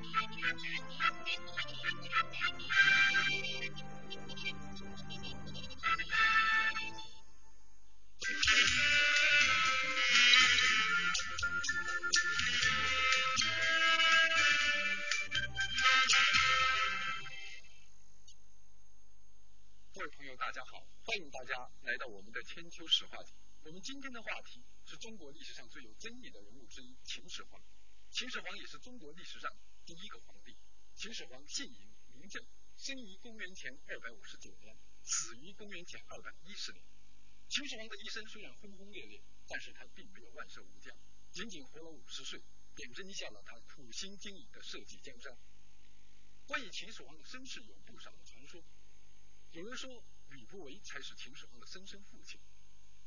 各位朋友，大家好，欢迎大家来到我们的千秋史话题，我们今天的话题是中国历史上最有争议的人物之一秦始皇。秦始皇也是中国历史上第一个皇帝。秦始皇姓嬴，名政，生于公元前二百五十九年，死于公元前二百一十年。秦始皇的一生虽然轰轰烈烈，但是他并没有万寿无疆，仅仅活了五十岁，便扔下了他苦心经营的社稷江山。关于秦始皇的身世，有不少的传说。有人说。吕不韦才是秦始皇的生身父亲。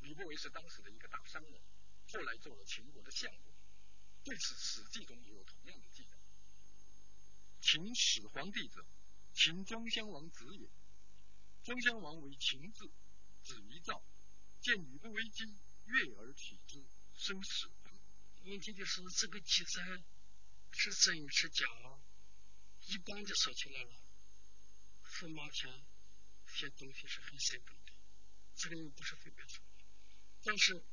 吕不韦是当时的一个大商人，后来做了秦国的相国。对此，《史记》中也有同样的记载。秦始皇帝者，秦庄襄王子也。庄襄王为秦字，子于赵。见吕不韦姬，悦而取之，生始皇。问题就是这个记载是真是假？一般的说起来了，驸马迁写东西是很慎重的，这个又不是随便说的。但是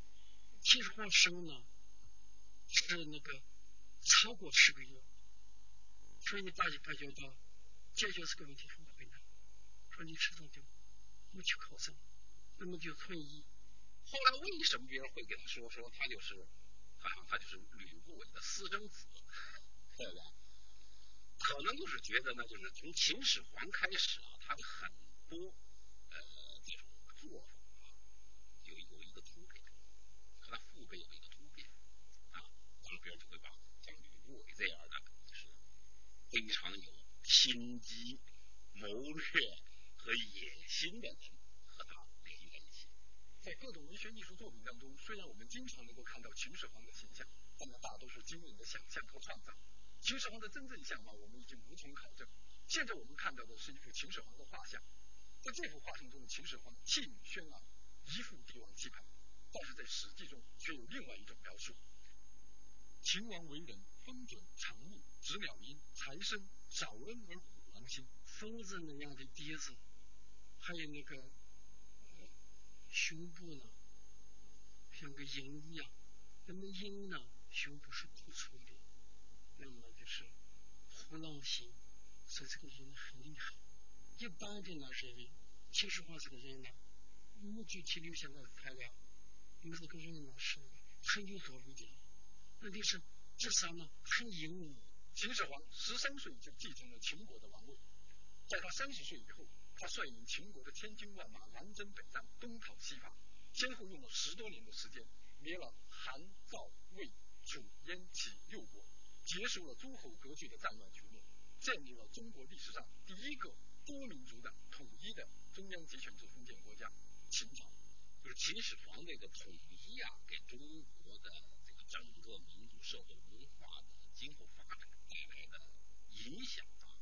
秦始皇生呢，是那个超过十个月，所以大家感觉到解决这个问题很困难。说历史上就不去考证，那么就退役。后来为什么别人会给他说说他就是他他就是吕不韦的私生子，对不对？可能就是觉得呢，就是从秦始皇开始啊，他的很。多呃这种做法啊，有有一个突变，和他父辈有一个突变啊，当然别人就会把像吕不韦这样的，非常有心机、谋略和野心的人和他联系在一起。在各种文学艺术作品当中，虽然我们经常能够看到秦始皇的形象，但那大多是惊人的想象和创造。秦始皇的真正相貌我们已经无从考证。现在我们看到的是一幅秦始皇的画像。在这幅画像中的秦始皇气宇轩昂，一副帝王气派，但是在《史记》中却有另外一种描述：秦王为人风准长目，直鸟音，财生，早恩而虎狼心，疯子那样的鼻子，还有那个胸部呢，像个鹰一样。那么鹰呢，胸部是突出的，那么就是虎狼心，所以这个人很厉害。一般的呢认为秦始皇这个人呢，没具体留下的材料，因为这个人呢是很有作为的，问题是至少呢很英武。秦始皇十三岁就继承了秦国的王位，在他三十岁以后，他率领秦国的千军万马南征北战，东讨西伐，先后用了十多年的时间，灭了韩、赵、魏、楚、燕、齐六国，结束了诸侯割据的战乱局面，建立了中国历史上第一个。多民族的统一的中央集权制封建国家秦朝，就是秦始皇那个统一啊，给中国的整个民族社会文化的今后发展带来的影响啊，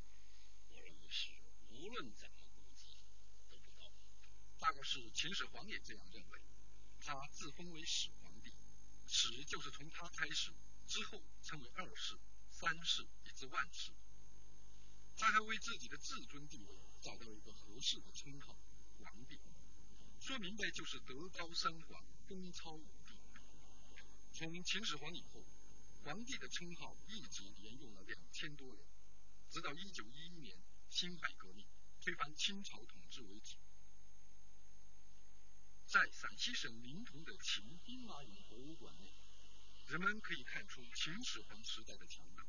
我认为是无论怎么估计都不高。大概是秦始皇也这样认为，他自封为始皇帝，始就是从他开始，之后称为二世、三世以至万世。他还为自己的至尊地位找到一个合适的称号——皇帝。说明白就是德高三皇，功超五帝。从秦始皇以后，皇帝的称号一直沿用了两千多年，直到一九一一年辛亥革命推翻清朝统治为止。在陕西省临潼的秦兵马俑博物馆内，人们可以看出秦始皇时代的强大。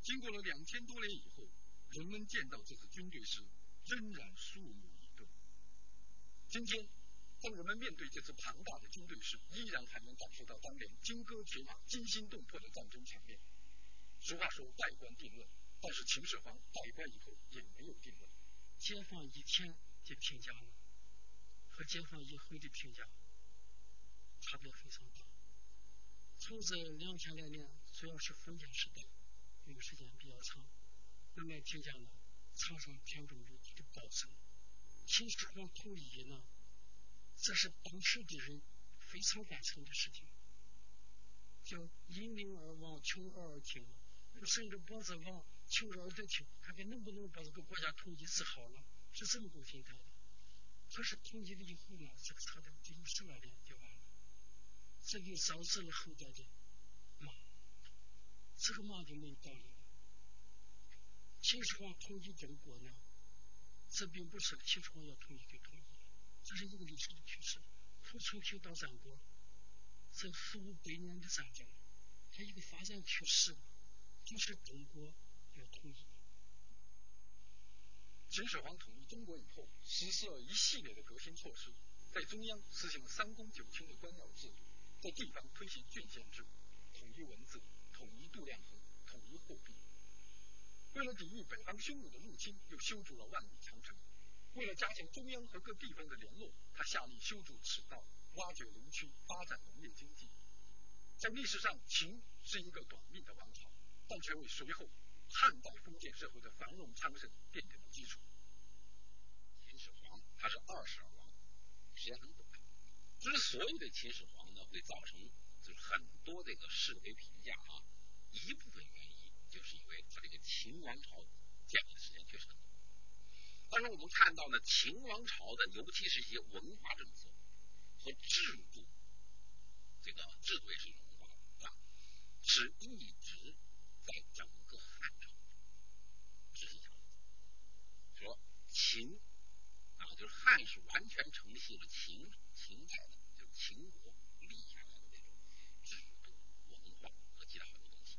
经过了两千多年以后，人们见到这支军队时，仍然肃穆以对。今天，当人们面对这支庞大的军队时，依然还能感受到当年金戈铁马、惊心动魄的战争场面。俗话说“外观定论”，但是秦始皇盖棺以后也没有定论。解放以前的评价呢，和解放以后的评价差别非常大。从这两千来年，主要是封建时代。这个时间比较长，人们评价呢，常常偏重于他的高层。秦始皇统一呢，这是当时的人非常赞成的事情，叫因民而王，求而而精，甚至脖子往求着耳朵听，看看能不能把这个国家统一治好了，是这么个心态的。可是统一了以后呢，这个朝代就有十来年就完了，这就招致了后代的骂，这个骂就没有道理了。秦始皇统一中国呢，这并不是秦始皇要统一就统一，这是一个历史的趋势。从春秋到战国，这数百年的战争，它一个发展趋势，就是中国要统一。秦始皇统一中国以后，实施了一系列的革新措施，在中央实行了三公九卿的官僚制度，在地方推行郡县制，统一文字，统一度量衡，统一货币。为了抵御北方匈奴的入侵，又修筑了万里长城。为了加强中央和各地方的联络，他下令修筑驰道，挖掘林区，发展农业经济。在历史上，秦是一个短命的王朝，但却为随后。汉代封建社会的繁荣昌盛奠定了基础。秦始皇他是二世而亡，时间很短。之所以对秦始皇呢会造成就是很多这个是非评价啊，一部分原因就是因为他这个秦王朝建立的时间确实很短。但是我们看到呢，秦王朝的尤其是一些文化政策和制度，这个制度也是一种文化啊，是一直在整个汉朝执行的。说。秦啊，就是汉是完全承袭了秦秦代的，就是秦国立下来的那种制度、文化和其他很多东西。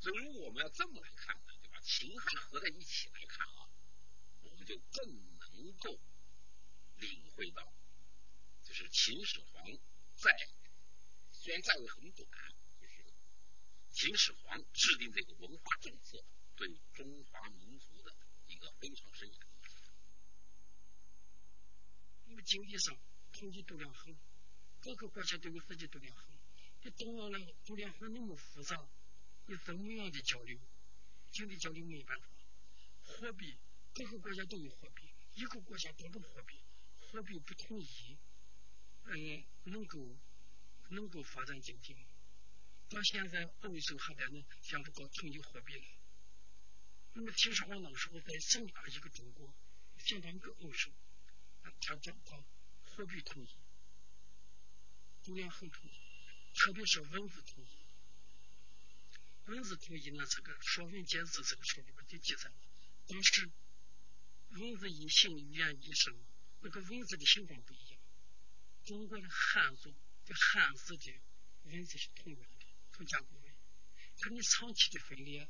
所以，如果我们要这么来看呢，对吧？秦汉合在一起来看啊，就更能够领会到，就是秦始皇在虽然在位很短，就是秦始皇制定这个文化政策，对中华民族的一个非常深远。因为经济上统一度量衡，各个国家都有自己度量衡。你懂了那个度量衡那么复杂，你怎么样的交流？经济交流没有办法。货币，各个国家都有货币，一个国家多种货币，货币不统一，嗯，能够能够发展经济吗？到现在欧洲还在呢想着搞统一货币呢。那么秦始皇那个时候在整大一个中国，相当于个欧洲。他讲到货币统一、度量衡统一，特别是文字统一。文字统一呢，这个《说文解字》这个书里边就记载了，当时文字一形，语言一声，那个文字的形状不一样。中国的汉族的汉字的文字是同样的，同甲骨文，可你长期的分裂，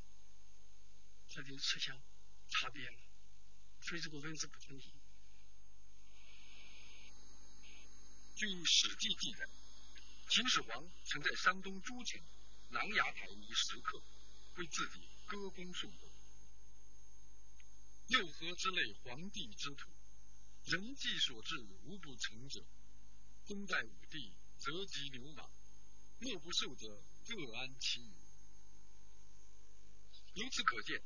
它就出现差别了，所以这个文字不统一。据《史记》记载，秦始皇曾在山东诸城琅琊台一石刻，为自己歌功颂德。六合之内，皇帝之土，人迹所至，无不成者。功在武帝，则及牛马；若不受者，各安其余。由此可见，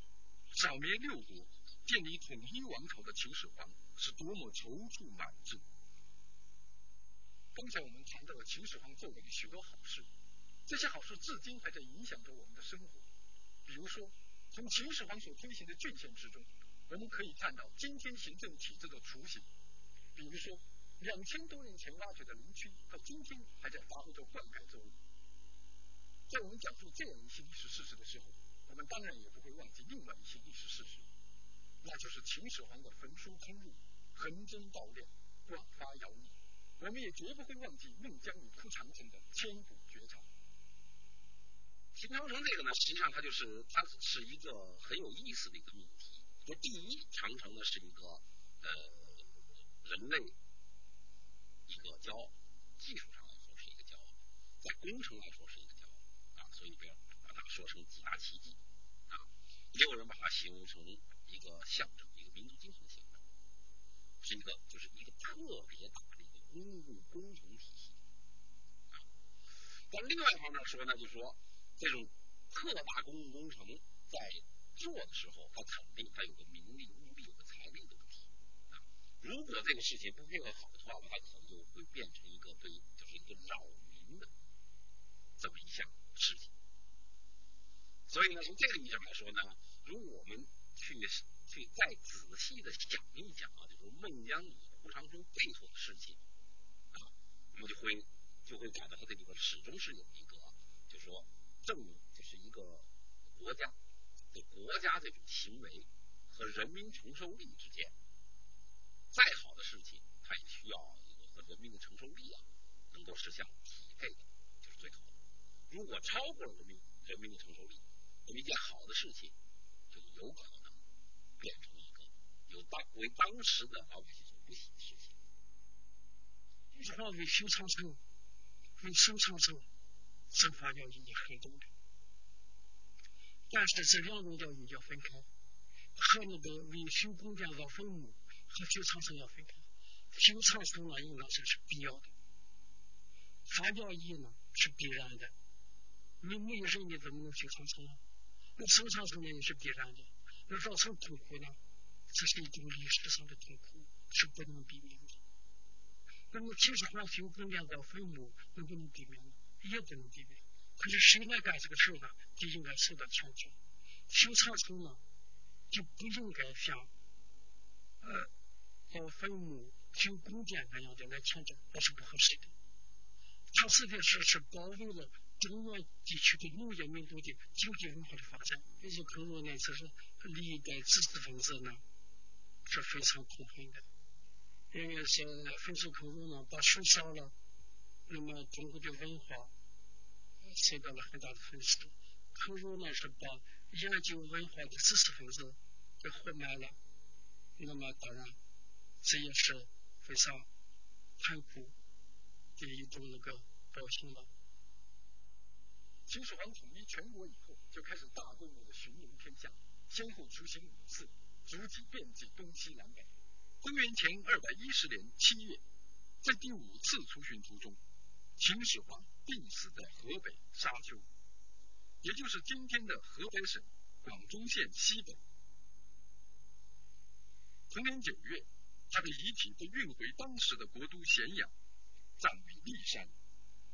扫灭六国、建立统一王朝的秦始皇是多么踌躇满志。刚才我们谈到了秦始皇做过的许多好事，这些好事至今还在影响着我们的生活。比如说，从秦始皇所推行的郡县制中，我们可以看到今天行政体制的雏形。比如说，两千多年前挖掘的林区，到今天还在发挥着灌溉作用。在我们讲述这样一些历史事实的时候，我们当然也不会忘记另外一些历史事实，那就是秦始皇的焚书坑儒、横征暴敛、广发徭役。我们也绝不会忘记孟姜女哭长城的千古绝唱。秦长城这个呢，实际上它就是它是一个很有意思的一个命题。就第一，长城呢是一个呃人类一个骄傲，技术上来说是一个骄傲，在工程来说是一个骄傲啊，所以不要把它说成几大奇迹啊。也有人把它形容成一个象征，一个民族精神的象征，是一个就是一个特别大的一个。公共工程体系啊，但另外一方面说呢，就是说这种特大公共工程在做的时候，它肯定它有个名利、物力、有个财力的问题啊。如果这个事情不配合好的话，它可能就会变成一个对，就是一个扰民的这么一项事情。所以呢，从这个意义上来说呢，如果我们去去再仔细的想一想啊，就是孟姜女胡长春背后的事情啊，我们就会就会感到它这里边始终是有一个，就是说政就是一个国家的国家这种行为和人民承受力之间，再好的事情，它也需要一个和人民的承受力啊，能够是相匹配的，就是最好的。如果超过了人民人民的承受力，那么一件好的事情就有可能变成一个有当为当时的老百姓所不喜的事情。这句话为修长城、为修长城生发要义很重的，但是这两种教育要分开，和那个为修宫殿造坟墓和修长城要分开。修长城呢，应当是是必要的，发要义呢是必然的。你没有人，你怎么能修长城啊？那修长城呢也是必然的，那造成痛苦呢，这是一种历史上的痛苦，是不能避免的。那么秦始皇修宫殿造坟墓，能不能避免呢？也不能避免。可是谁来干这个事呢？就应该受到强制。修长城呢，就不应该像呃造坟墓、修宫殿那样的来强制，那是不合适的。它实在是是保卫了。中原地区的农业民族的经济文化的发展，也就可能呢，就是历代知识分子呢是非常痛恨的。因为是焚书坑儒呢，把书烧了，那么中国的文化受到了很大的损失。坑儒呢是把研究文化的知识分子给活埋了，那么当然这也是非常残酷的一种那个表现了。秦始皇统一全国以后，就开始大规模的巡游天下，先后出行五次，足迹遍及东西南北。公元前二百一十年七月，在第五次出巡途中，秦始皇病死在河北沙丘，也就是今天的河北省广忠县西北。同年九月，他的遗体被运回当时的国都咸阳，葬于骊山。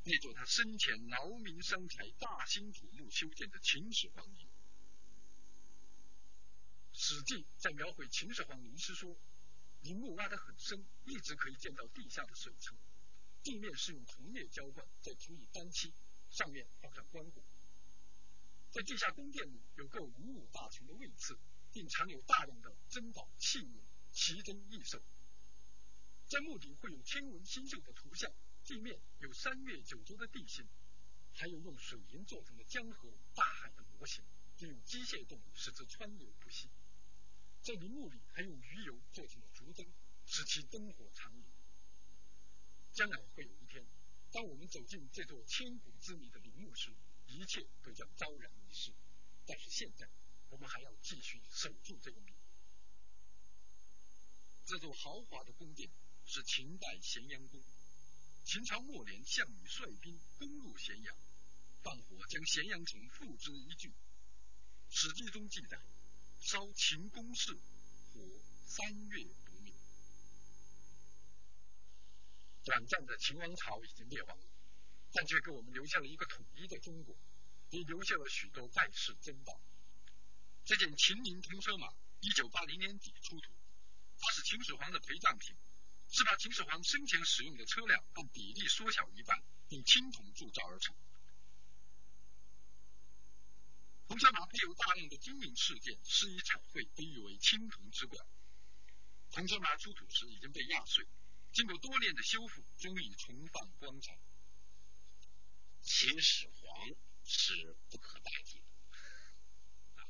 那座他生前劳民伤财、大兴土木修建的秦始皇陵。史记在描绘秦始皇陵时说，陵墓挖得很深，一直可以见到地下的水层，地面是用铜液浇灌，再涂以丹漆，上面放上棺椁。在地下宫殿里有个五五大群的位次，并藏有大量的珍宝器物、奇珍异兽。在墓顶会有天文星宿的图像。地面有三月九州的地形，还有用水银做成的江河、大海的模型，并用机械动力使之川流不息。在陵墓里还用鱼油做成了烛灯，使其灯火长明。将来会有一天，当我们走进这座千古之谜的陵墓时，一切都将昭然一世。但是现在，我们还要继续守住这个谜。这座豪华的宫殿是秦代咸阳宫。秦朝末年，项羽率兵攻入咸阳，放火将咸阳城付之一炬。史记中记载，烧秦宫室，火三月不灭。短暂的秦王朝已经灭亡了，但却给我们留下了一个统一的中国，也留下了许多盖世珍宝。这件秦陵通车马，一九八零年底出土，它是秦始皇的陪葬品。是把秦始皇生前使用的车辆按比例缩小一半，并青铜铸造而成。红车马配有大量的金银饰件，施以彩绘，被誉为青铜之冠。红车马出土时已经被压碎，经过多年的修复，终于重放光彩。秦始皇是不可代替的，啊，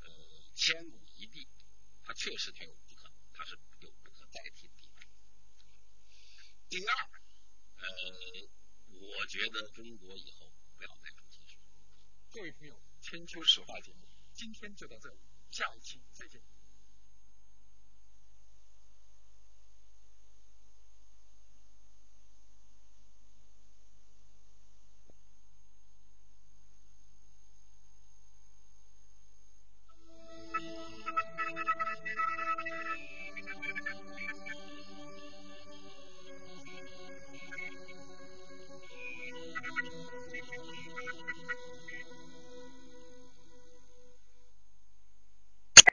呃，千古一帝，他确实他有不可，他是有不可代替的地方。第二，呃，我觉得中国以后不要再出秦始皇。各位朋友，千秋史话节目今天就到这里，下一期再见。